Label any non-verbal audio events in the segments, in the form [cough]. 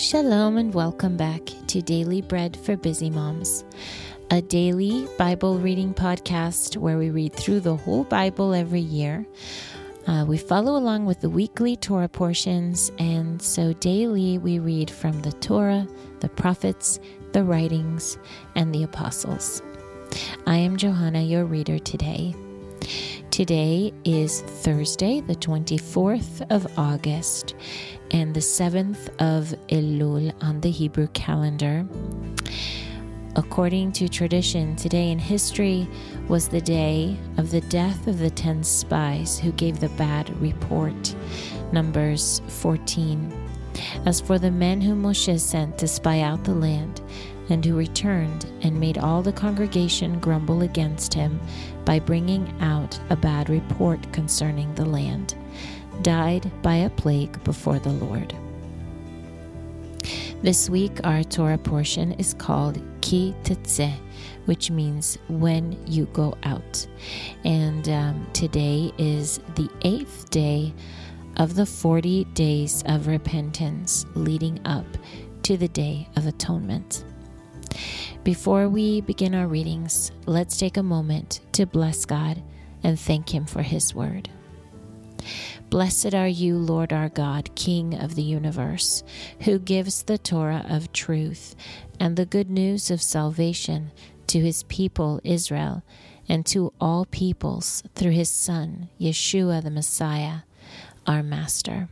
Shalom and welcome back to Daily Bread for Busy Moms, a daily Bible reading podcast where we read through the whole Bible every year. Uh, we follow along with the weekly Torah portions, and so daily we read from the Torah, the prophets, the writings, and the apostles. I am Johanna, your reader today. Today is Thursday, the 24th of August, and the 7th of Elul on the Hebrew calendar. According to tradition, today in history was the day of the death of the 10 spies who gave the bad report. Numbers 14. As for the men whom Moshe sent to spy out the land, and who returned and made all the congregation grumble against him by bringing out a bad report concerning the land died by a plague before the Lord. This week, our Torah portion is called Ki Tetzeh, which means when you go out. And um, today is the eighth day of the 40 days of repentance leading up to the Day of Atonement. Before we begin our readings, let's take a moment to bless God and thank Him for His word. Blessed are you, Lord our God, King of the universe, who gives the Torah of truth and the good news of salvation to his people Israel and to all peoples through his Son, Yeshua the Messiah, our Master.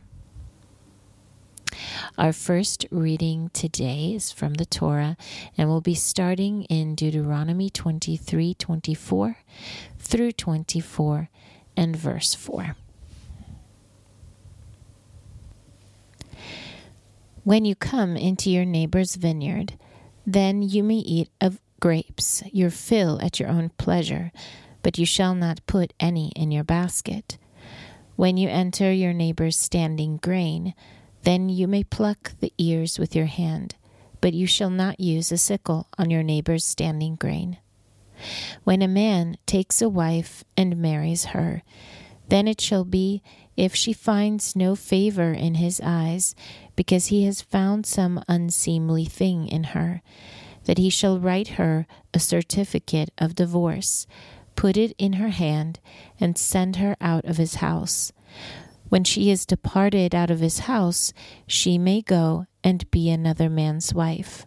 Our first reading today is from the Torah, and we'll be starting in Deuteronomy 23 24 through 24 and verse 4. When you come into your neighbor's vineyard, then you may eat of grapes, your fill at your own pleasure, but you shall not put any in your basket. When you enter your neighbor's standing grain, then you may pluck the ears with your hand, but you shall not use a sickle on your neighbor's standing grain. When a man takes a wife and marries her, then it shall be, if she finds no favor in his eyes, because he has found some unseemly thing in her, that he shall write her a certificate of divorce, put it in her hand, and send her out of his house. When she is departed out of his house, she may go and be another man's wife.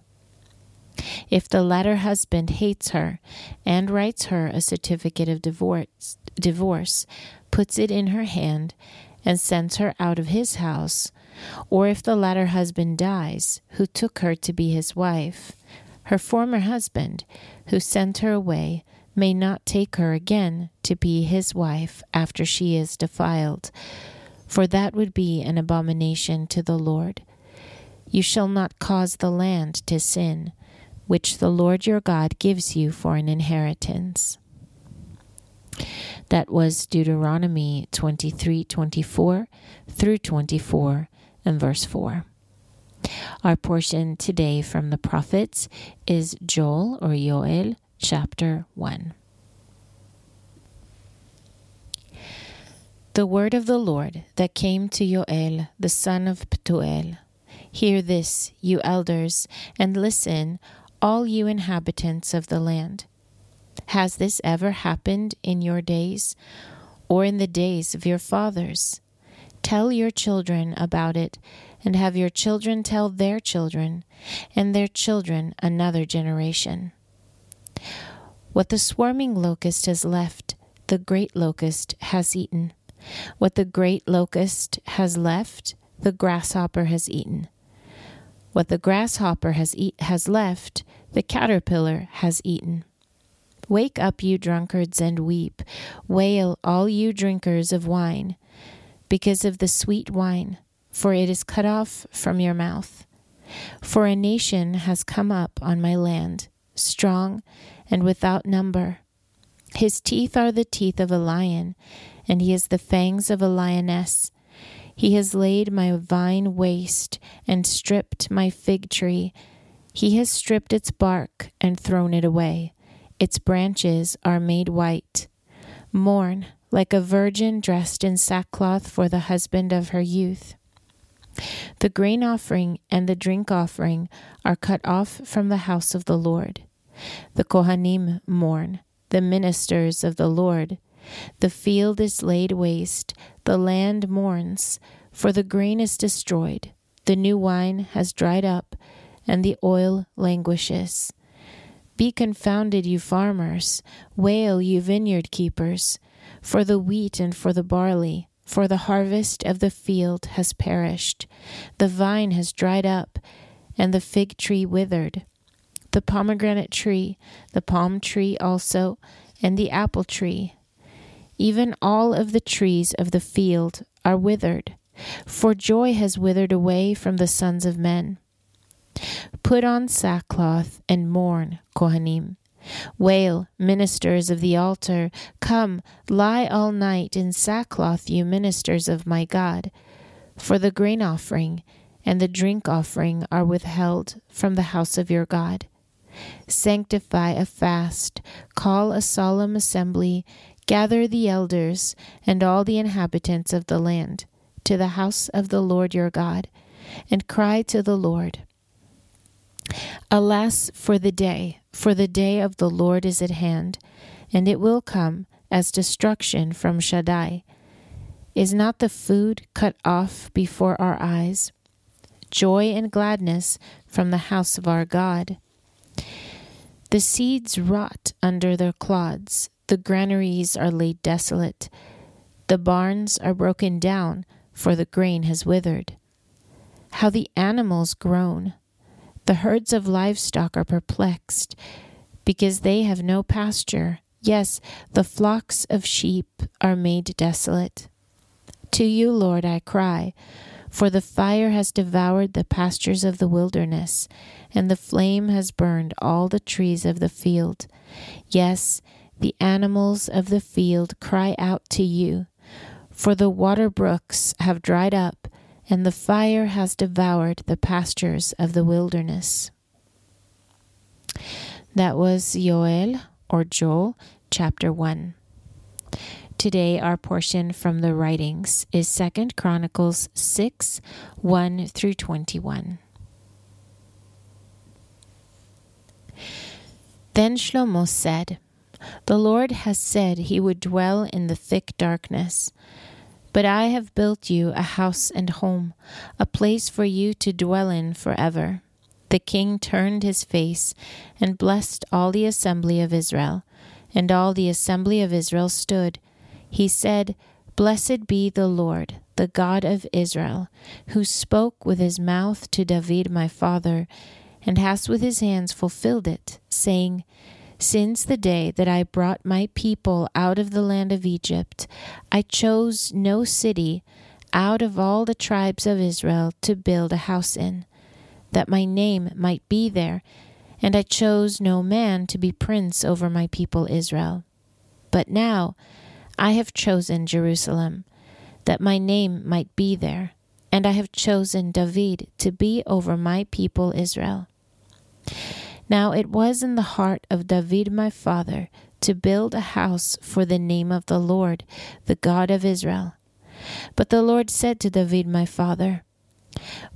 If the latter husband hates her and writes her a certificate of divorce, divorce, puts it in her hand, and sends her out of his house, or if the latter husband dies, who took her to be his wife, her former husband, who sent her away, may not take her again to be his wife after she is defiled, for that would be an abomination to the Lord. You shall not cause the land to sin, which the Lord your God gives you for an inheritance. That was Deuteronomy 23 24 through 24 and verse 4. Our portion today from the prophets is Joel or Yoel chapter 1. The word of the Lord that came to Yoel, the son of Pethuel. Hear this, you elders, and listen, all you inhabitants of the land. Has this ever happened in your days or in the days of your fathers? Tell your children about it, and have your children tell their children, and their children another generation. What the swarming locust has left, the great locust has eaten. What the great locust has left, the grasshopper has eaten. What the grasshopper has, eat, has left, the caterpillar has eaten. Wake up, you drunkards, and weep. Wail, all you drinkers of wine, because of the sweet wine, for it is cut off from your mouth. For a nation has come up on my land, strong and without number. His teeth are the teeth of a lion, and he has the fangs of a lioness. He has laid my vine waste and stripped my fig tree. He has stripped its bark and thrown it away its branches are made white. Mourn like a virgin dressed in sackcloth for the husband of her youth. The grain offering and the drink offering are cut off from the house of the Lord. The Kohanim mourn, the ministers of the Lord. The field is laid waste, the land mourns, for the grain is destroyed, the new wine has dried up, and the oil languishes. Be confounded, you farmers, wail, you vineyard keepers, for the wheat and for the barley for the harvest of the field has perished, the vine has dried up, and the fig tree withered. The pomegranate tree, the palm tree also, and the apple tree, even all of the trees of the field are withered, for joy has withered away from the sons of men. Put on sackcloth and mourn, Kohanim. Wail, ministers of the altar, come, lie all night in sackcloth, you ministers of my God. For the grain offering and the drink offering are withheld from the house of your God. Sanctify a fast, call a solemn assembly, gather the elders and all the inhabitants of the land to the house of the Lord your God, and cry to the Lord. Alas for the day, for the day of the Lord is at hand, and it will come as destruction from Shaddai. Is not the food cut off before our eyes? Joy and gladness from the house of our God. The seeds rot under their clods, the granaries are laid desolate, the barns are broken down, for the grain has withered. How the animals groan! The herds of livestock are perplexed because they have no pasture. Yes, the flocks of sheep are made desolate. To you, Lord, I cry, for the fire has devoured the pastures of the wilderness, and the flame has burned all the trees of the field. Yes, the animals of the field cry out to you, for the water brooks have dried up and the fire has devoured the pastures of the wilderness. That was Joel or Yoel chapter 1. Today our portion from the writings is 2nd Chronicles 6 1 through 21. Then Shlomo said, The Lord has said he would dwell in the thick darkness. But I have built you a house and home, a place for you to dwell in forever. The king turned his face and blessed all the assembly of Israel. And all the assembly of Israel stood. He said, Blessed be the Lord, the God of Israel, who spoke with his mouth to David my father, and has with his hands fulfilled it, saying, since the day that I brought my people out of the land of Egypt, I chose no city out of all the tribes of Israel to build a house in, that my name might be there, and I chose no man to be prince over my people Israel. But now I have chosen Jerusalem, that my name might be there, and I have chosen David to be over my people Israel. Now it was in the heart of David my father to build a house for the name of the Lord, the God of Israel. But the Lord said to David my father,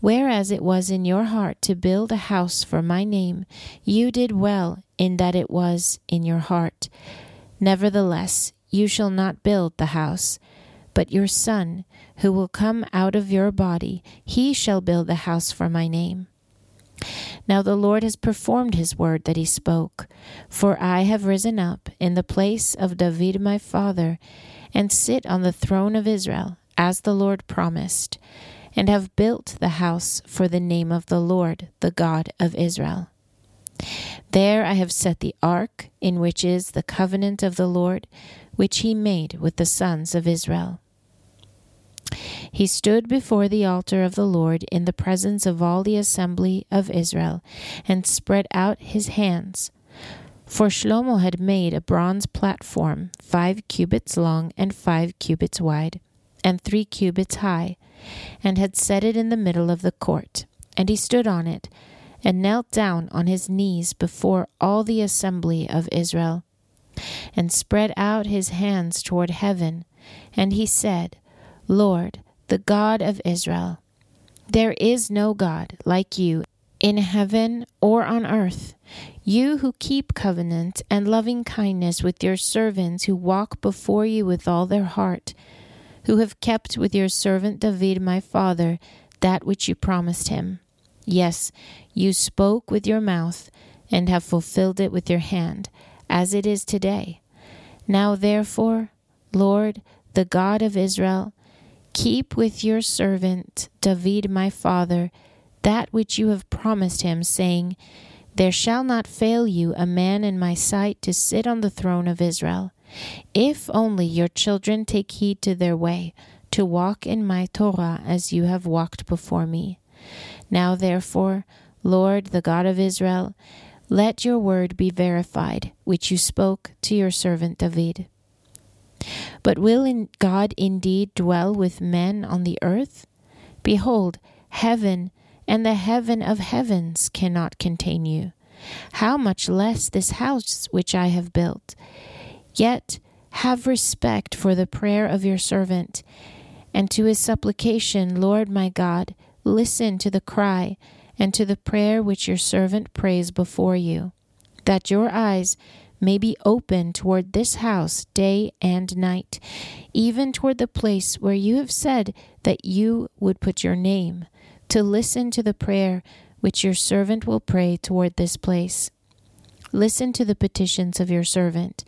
Whereas it was in your heart to build a house for my name, you did well in that it was in your heart. Nevertheless, you shall not build the house, but your son, who will come out of your body, he shall build the house for my name. Now the Lord has performed his word that he spoke. For I have risen up in the place of David my father, and sit on the throne of Israel, as the Lord promised, and have built the house for the name of the Lord, the God of Israel. There I have set the ark, in which is the covenant of the Lord, which he made with the sons of Israel. He stood before the altar of the Lord in the presence of all the assembly of Israel, and spread out his hands. For Shlomo had made a bronze platform, five cubits long and five cubits wide, and three cubits high, and had set it in the middle of the court. And he stood on it, and knelt down on his knees before all the assembly of Israel, and spread out his hands toward heaven. And he said, Lord, the God of Israel, There is no God like you in heaven or on earth. You who keep covenant and loving kindness with your servants who walk before you with all their heart, who have kept with your servant David my father that which you promised him. Yes, you spoke with your mouth and have fulfilled it with your hand, as it is today. Now therefore, Lord, the God of Israel, keep with your servant David my father that which you have promised him, saying, There shall not fail you a man in my sight to sit on the throne of Israel, if only your children take heed to their way, to walk in my Torah as you have walked before me. Now therefore, Lord, the God of Israel, let your word be verified, which you spoke to your servant David. But will God indeed dwell with men on the earth? Behold, heaven and the heaven of heavens cannot contain you. How much less this house which I have built? Yet have respect for the prayer of your servant, and to his supplication, Lord my God, listen to the cry and to the prayer which your servant prays before you, that your eyes may be open toward this house day and night, even toward the place where you have said that you would put your name to listen to the prayer which your servant will pray toward this place. Listen to the petitions of your servant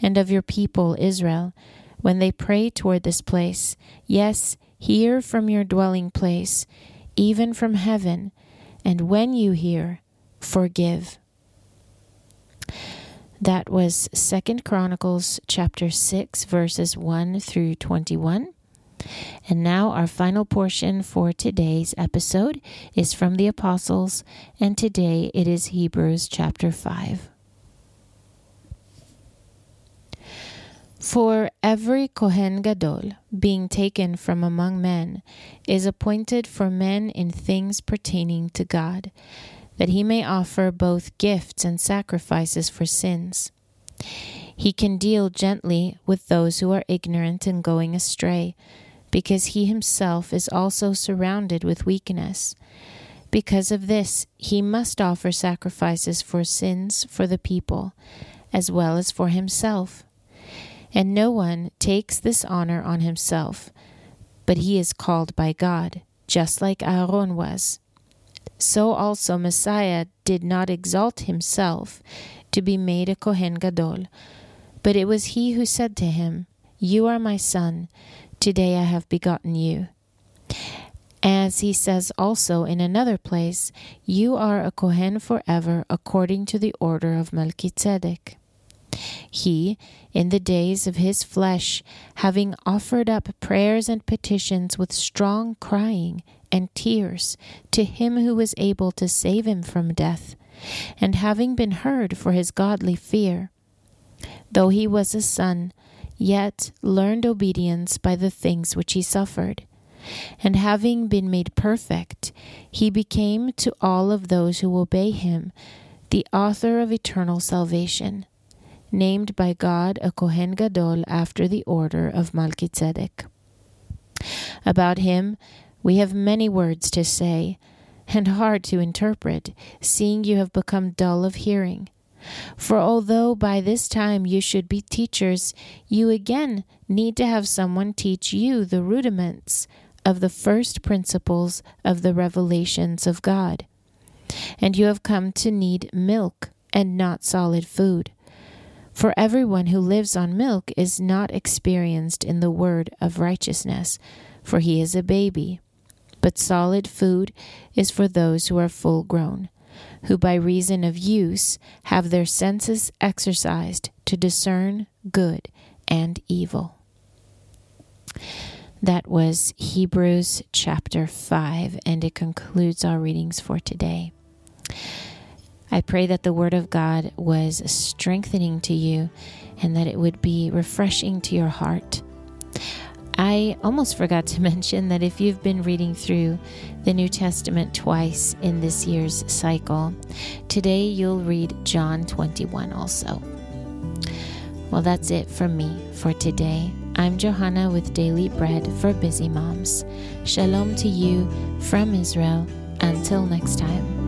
and of your people Israel when they pray toward this place. Yes, hear from your dwelling place, even from heaven, and when you hear, forgive. That was Second Chronicles chapter 6 verses 1 through 21. And now, our final portion for today's episode is from the Apostles, and today it is Hebrews chapter 5. For every Kohen Gadol, being taken from among men, is appointed for men in things pertaining to God, that he may offer both gifts and sacrifices for sins. He can deal gently with those who are ignorant and going astray because he himself is also surrounded with weakness. Because of this, he must offer sacrifices for sins for the people, as well as for himself. And no one takes this honor on himself, but he is called by God, just like Aaron was. So also Messiah did not exalt himself to be made a Kohen Gadol, but it was he who said to him, You are my son. Today I have begotten you. As he says also in another place, You are a Kohen forever according to the order of Melchizedek. He, in the days of his flesh, having offered up prayers and petitions with strong crying and tears to him who was able to save him from death, and having been heard for his godly fear, though he was a son, yet learned obedience by the things which he suffered. And having been made perfect, he became to all of those who obey him the author of eternal salvation, named by God a Kohen Gadol after the order of Melchizedek. About him we have many words to say, and hard to interpret, seeing you have become dull of hearing. For although by this time you should be teachers, you again need to have someone teach you the rudiments of the first principles of the revelations of God. And you have come to need milk and not solid food. For everyone who lives on milk is not experienced in the word of righteousness, for he is a baby. But solid food is for those who are full grown who by reason of use have their senses exercised to discern good and evil. That was Hebrews chapter 5, and it concludes our readings for today. I pray that the Word of God was strengthening to you and that it would be refreshing to your heart. I almost forgot to [laughs] mention that if you've been reading through the New Testament twice in this year's cycle, today you'll read John 21 also. Well, that's it from me for today. I'm Johanna with Daily Bread for Busy Moms. Shalom to you From Israel, until next time.